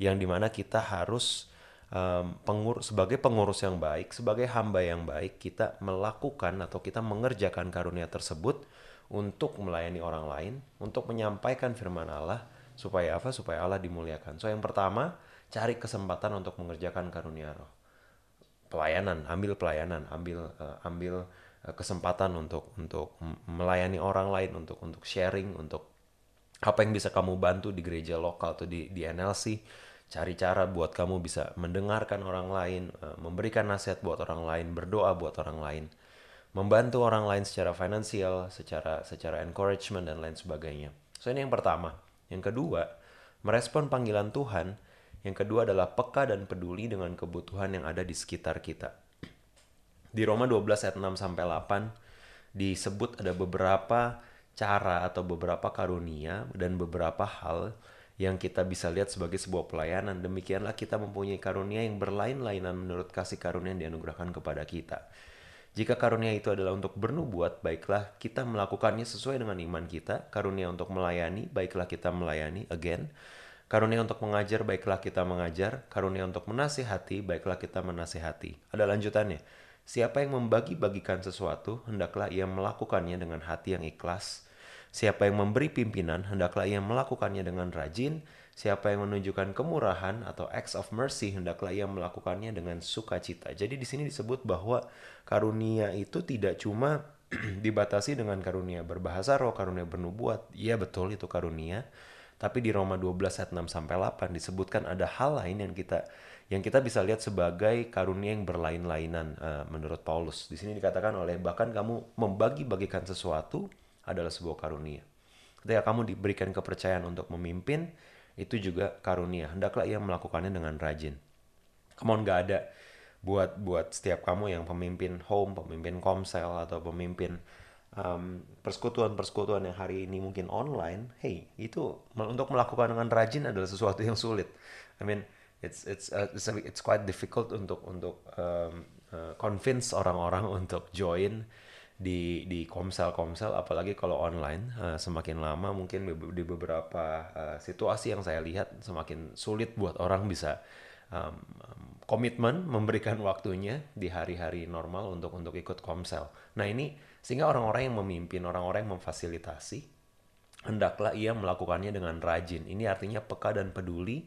yang di mana kita harus um, pengur sebagai pengurus yang baik, sebagai hamba yang baik, kita melakukan atau kita mengerjakan karunia tersebut untuk melayani orang lain, untuk menyampaikan firman Allah, supaya apa? Supaya Allah dimuliakan. So yang pertama, cari kesempatan untuk mengerjakan karunia roh. Pelayanan, ambil pelayanan, ambil uh, ambil uh, kesempatan untuk untuk melayani orang lain, untuk untuk sharing, untuk apa yang bisa kamu bantu di gereja lokal atau di di NLC cari cara buat kamu bisa mendengarkan orang lain, eh, memberikan nasihat buat orang lain, berdoa buat orang lain, membantu orang lain secara finansial, secara secara encouragement dan lain sebagainya. So ini yang pertama. Yang kedua, merespon panggilan Tuhan. Yang kedua adalah peka dan peduli dengan kebutuhan yang ada di sekitar kita. Di Roma 12 ayat 6 sampai 8 disebut ada beberapa cara atau beberapa karunia dan beberapa hal yang kita bisa lihat sebagai sebuah pelayanan. Demikianlah kita mempunyai karunia yang berlain-lainan menurut kasih karunia yang dianugerahkan kepada kita. Jika karunia itu adalah untuk bernubuat, baiklah kita melakukannya sesuai dengan iman kita. Karunia untuk melayani, baiklah kita melayani. Again, karunia untuk mengajar, baiklah kita mengajar. Karunia untuk menasihati, baiklah kita menasihati. Ada lanjutannya. Siapa yang membagi-bagikan sesuatu, hendaklah ia melakukannya dengan hati yang ikhlas Siapa yang memberi pimpinan, hendaklah ia melakukannya dengan rajin. Siapa yang menunjukkan kemurahan atau acts of mercy, hendaklah ia melakukannya dengan sukacita. Jadi di sini disebut bahwa karunia itu tidak cuma dibatasi dengan karunia berbahasa roh, karunia bernubuat. Iya betul itu karunia. Tapi di Roma 12 ayat 6 sampai 8 disebutkan ada hal lain yang kita yang kita bisa lihat sebagai karunia yang berlain-lainan uh, menurut Paulus. Di sini dikatakan oleh bahkan kamu membagi-bagikan sesuatu adalah sebuah karunia. Ketika kamu diberikan kepercayaan untuk memimpin, itu juga karunia. Hendaklah ia melakukannya dengan rajin. Kamu nggak ada buat buat setiap kamu yang pemimpin home, pemimpin komsel atau pemimpin um, persekutuan-persekutuan yang hari ini mungkin online, hey itu untuk melakukan dengan rajin adalah sesuatu yang sulit. I mean it's it's uh, it's, it's quite difficult untuk untuk um, uh, convince orang-orang untuk join di di komsel-komsel apalagi kalau online uh, semakin lama mungkin di beberapa uh, situasi yang saya lihat semakin sulit buat orang bisa um, komitmen memberikan waktunya di hari-hari normal untuk untuk ikut komsel. Nah ini sehingga orang-orang yang memimpin, orang-orang yang memfasilitasi hendaklah ia melakukannya dengan rajin. Ini artinya peka dan peduli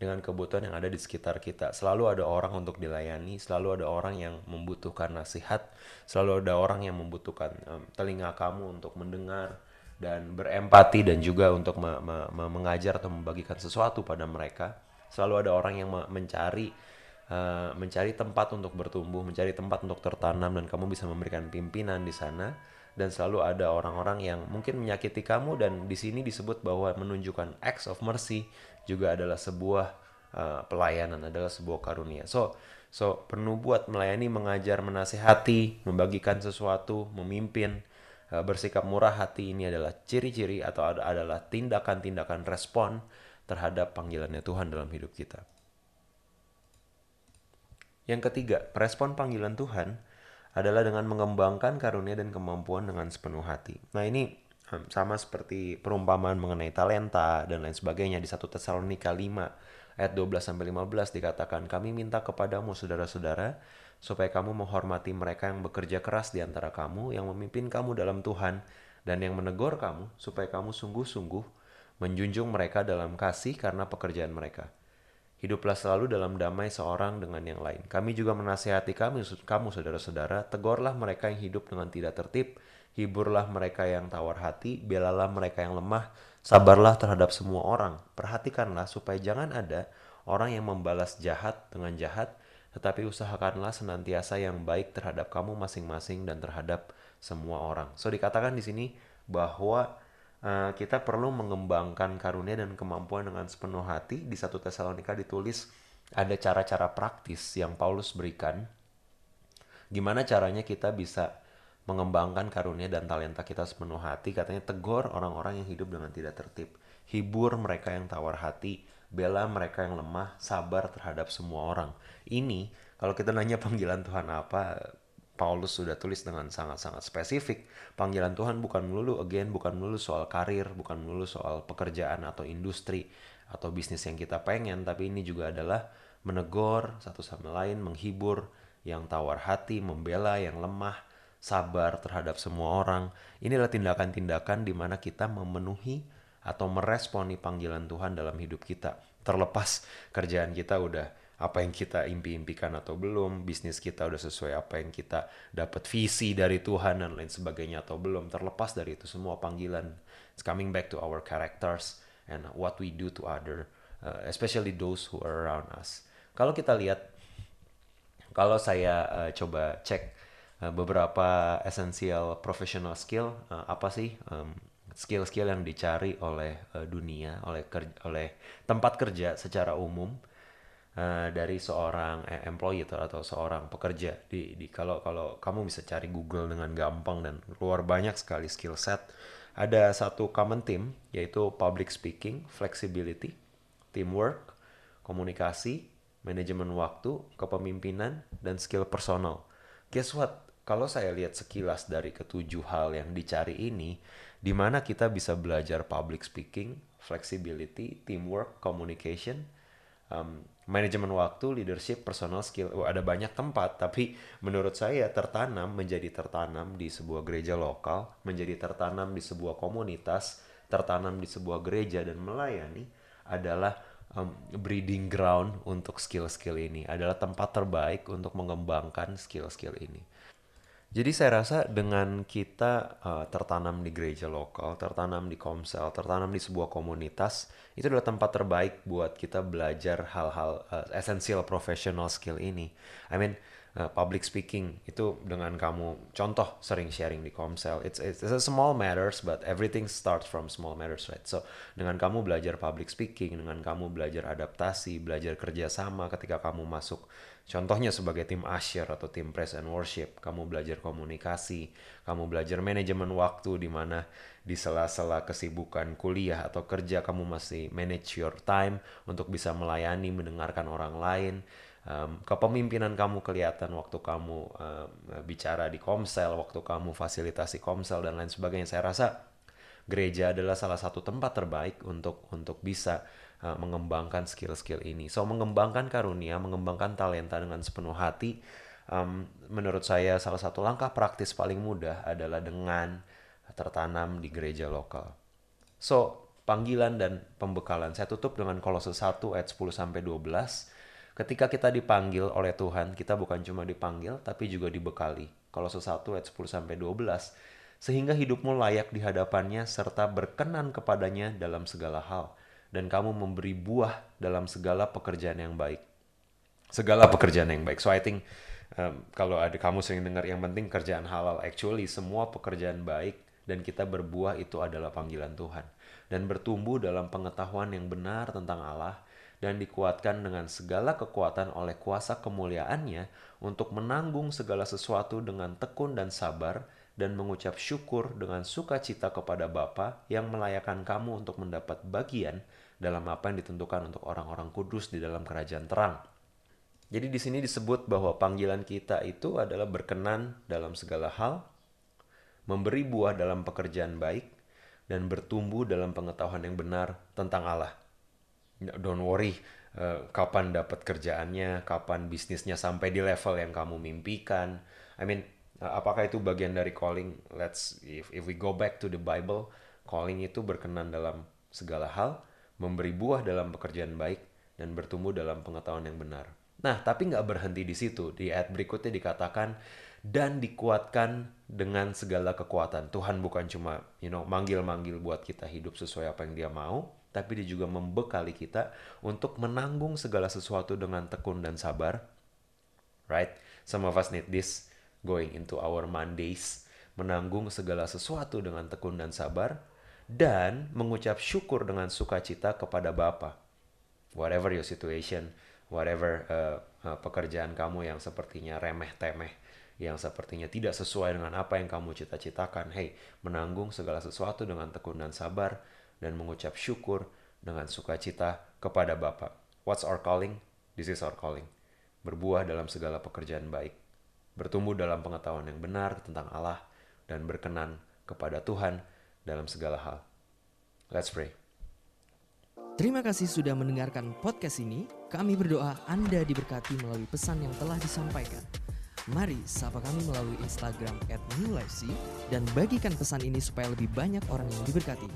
dengan kebutuhan yang ada di sekitar kita. Selalu ada orang untuk dilayani, selalu ada orang yang membutuhkan nasihat, selalu ada orang yang membutuhkan um, telinga kamu untuk mendengar dan berempati dan juga untuk me- me- me- mengajar atau membagikan sesuatu pada mereka. Selalu ada orang yang me- mencari uh, mencari tempat untuk bertumbuh, mencari tempat untuk tertanam dan kamu bisa memberikan pimpinan di sana dan selalu ada orang-orang yang mungkin menyakiti kamu dan di sini disebut bahwa menunjukkan acts of mercy juga adalah sebuah uh, pelayanan, adalah sebuah karunia. So, so penubuat melayani, mengajar, menasehati, membagikan sesuatu, memimpin, uh, bersikap murah hati ini adalah ciri-ciri atau ad- adalah tindakan-tindakan respon terhadap panggilannya Tuhan dalam hidup kita. Yang ketiga, respon panggilan Tuhan adalah dengan mengembangkan karunia dan kemampuan dengan sepenuh hati. Nah ini em, sama seperti perumpamaan mengenai talenta dan lain sebagainya di 1 Tesalonika 5 ayat 12 sampai 15 dikatakan kami minta kepadamu saudara-saudara supaya kamu menghormati mereka yang bekerja keras di antara kamu yang memimpin kamu dalam Tuhan dan yang menegur kamu supaya kamu sungguh-sungguh menjunjung mereka dalam kasih karena pekerjaan mereka. Hiduplah selalu dalam damai seorang dengan yang lain. Kami juga menasihati kami, kamu saudara-saudara, tegurlah mereka yang hidup dengan tidak tertib, hiburlah mereka yang tawar hati, belalah mereka yang lemah, sabarlah terhadap semua orang. Perhatikanlah supaya jangan ada orang yang membalas jahat dengan jahat, tetapi usahakanlah senantiasa yang baik terhadap kamu masing-masing dan terhadap semua orang. So dikatakan di sini bahwa Uh, kita perlu mengembangkan karunia dan kemampuan dengan sepenuh hati. Di satu Tesalonika ditulis ada cara-cara praktis yang Paulus berikan. Gimana caranya kita bisa mengembangkan karunia dan talenta kita sepenuh hati. Katanya tegur orang-orang yang hidup dengan tidak tertib. Hibur mereka yang tawar hati. Bela mereka yang lemah. Sabar terhadap semua orang. Ini kalau kita nanya panggilan Tuhan apa, Paulus sudah tulis dengan sangat-sangat spesifik. Panggilan Tuhan bukan melulu, again, bukan melulu soal karir, bukan melulu soal pekerjaan atau industri atau bisnis yang kita pengen, tapi ini juga adalah menegur satu sama lain, menghibur yang tawar hati, membela yang lemah, sabar terhadap semua orang. Inilah tindakan-tindakan di mana kita memenuhi atau meresponi panggilan Tuhan dalam hidup kita. Terlepas kerjaan kita udah apa yang kita impi-impikan atau belum, bisnis kita udah sesuai apa yang kita dapat visi dari Tuhan dan lain sebagainya atau belum, terlepas dari itu semua panggilan. It's coming back to our characters and what we do to other, uh, especially those who are around us. Kalau kita lihat, kalau saya uh, coba cek uh, beberapa essential professional skill, uh, apa sih um, skill-skill yang dicari oleh uh, dunia, oleh oleh tempat kerja secara umum Uh, dari seorang eh, employee atau, atau seorang pekerja di, di kalau kalau kamu bisa cari Google dengan gampang dan keluar banyak sekali skill set ada satu common theme yaitu public speaking, flexibility, teamwork, komunikasi, manajemen waktu, kepemimpinan dan skill personal. Guess what? Kalau saya lihat sekilas dari ketujuh hal yang dicari ini, di mana kita bisa belajar public speaking, flexibility, teamwork, communication, um, manajemen waktu, leadership, personal skill. Oh, ada banyak tempat, tapi menurut saya tertanam menjadi tertanam di sebuah gereja lokal, menjadi tertanam di sebuah komunitas, tertanam di sebuah gereja dan melayani adalah um, breeding ground untuk skill-skill ini. Adalah tempat terbaik untuk mengembangkan skill-skill ini. Jadi saya rasa dengan kita uh, tertanam di gereja lokal, tertanam di komsel, tertanam di sebuah komunitas, itu adalah tempat terbaik buat kita belajar hal-hal uh, essential professional skill ini. I mean, uh, public speaking itu dengan kamu contoh sering sharing di Komsel it's, it's it's a small matters but everything starts from small matters right so dengan kamu belajar public speaking dengan kamu belajar adaptasi belajar kerjasama ketika kamu masuk contohnya sebagai tim usher atau tim praise and worship kamu belajar komunikasi kamu belajar manajemen waktu di mana di sela-sela kesibukan kuliah atau kerja kamu masih manage your time untuk bisa melayani mendengarkan orang lain um, kepemimpinan kamu kelihatan waktu kamu um, bicara di komsel, waktu kamu fasilitasi komsel dan lain sebagainya. Saya rasa gereja adalah salah satu tempat terbaik untuk untuk bisa uh, mengembangkan skill-skill ini. So mengembangkan karunia, mengembangkan talenta dengan sepenuh hati, um, menurut saya salah satu langkah praktis paling mudah adalah dengan tertanam di gereja lokal. So panggilan dan pembekalan saya tutup dengan Kolose 1 ayat 10 sampai 12 Ketika kita dipanggil oleh Tuhan, kita bukan cuma dipanggil, tapi juga dibekali. Kalau sesuatu ayat 10 sampai 12, sehingga hidupmu layak di hadapannya serta berkenan kepadanya dalam segala hal, dan kamu memberi buah dalam segala pekerjaan yang baik. Segala pekerjaan yang baik. So I think um, kalau ada kamu sering dengar yang penting kerjaan halal, actually semua pekerjaan baik dan kita berbuah itu adalah panggilan Tuhan dan bertumbuh dalam pengetahuan yang benar tentang Allah dan dikuatkan dengan segala kekuatan oleh kuasa kemuliaannya untuk menanggung segala sesuatu dengan tekun dan sabar dan mengucap syukur dengan sukacita kepada Bapa yang melayakan kamu untuk mendapat bagian dalam apa yang ditentukan untuk orang-orang kudus di dalam kerajaan terang. Jadi di sini disebut bahwa panggilan kita itu adalah berkenan dalam segala hal, memberi buah dalam pekerjaan baik, dan bertumbuh dalam pengetahuan yang benar tentang Allah don't worry uh, kapan dapat kerjaannya, kapan bisnisnya sampai di level yang kamu mimpikan. I mean, uh, apakah itu bagian dari calling? Let's if if we go back to the Bible, calling itu berkenan dalam segala hal, memberi buah dalam pekerjaan baik dan bertumbuh dalam pengetahuan yang benar. Nah, tapi nggak berhenti di situ. Di ayat berikutnya dikatakan dan dikuatkan dengan segala kekuatan. Tuhan bukan cuma, you know, manggil-manggil buat kita hidup sesuai apa yang Dia mau, tapi dia juga membekali kita untuk menanggung segala sesuatu dengan tekun dan sabar. Right? Some of us need this going into our Mondays, menanggung segala sesuatu dengan tekun dan sabar dan mengucap syukur dengan sukacita kepada Bapa. Whatever your situation, whatever uh, uh, pekerjaan kamu yang sepertinya remeh-temeh, yang sepertinya tidak sesuai dengan apa yang kamu cita-citakan, hey, menanggung segala sesuatu dengan tekun dan sabar dan mengucap syukur dengan sukacita kepada Bapa. What's our calling? This is our calling. Berbuah dalam segala pekerjaan baik. Bertumbuh dalam pengetahuan yang benar tentang Allah dan berkenan kepada Tuhan dalam segala hal. Let's pray. Terima kasih sudah mendengarkan podcast ini. Kami berdoa Anda diberkati melalui pesan yang telah disampaikan. Mari sapa kami melalui Instagram at dan bagikan pesan ini supaya lebih banyak orang yang diberkati.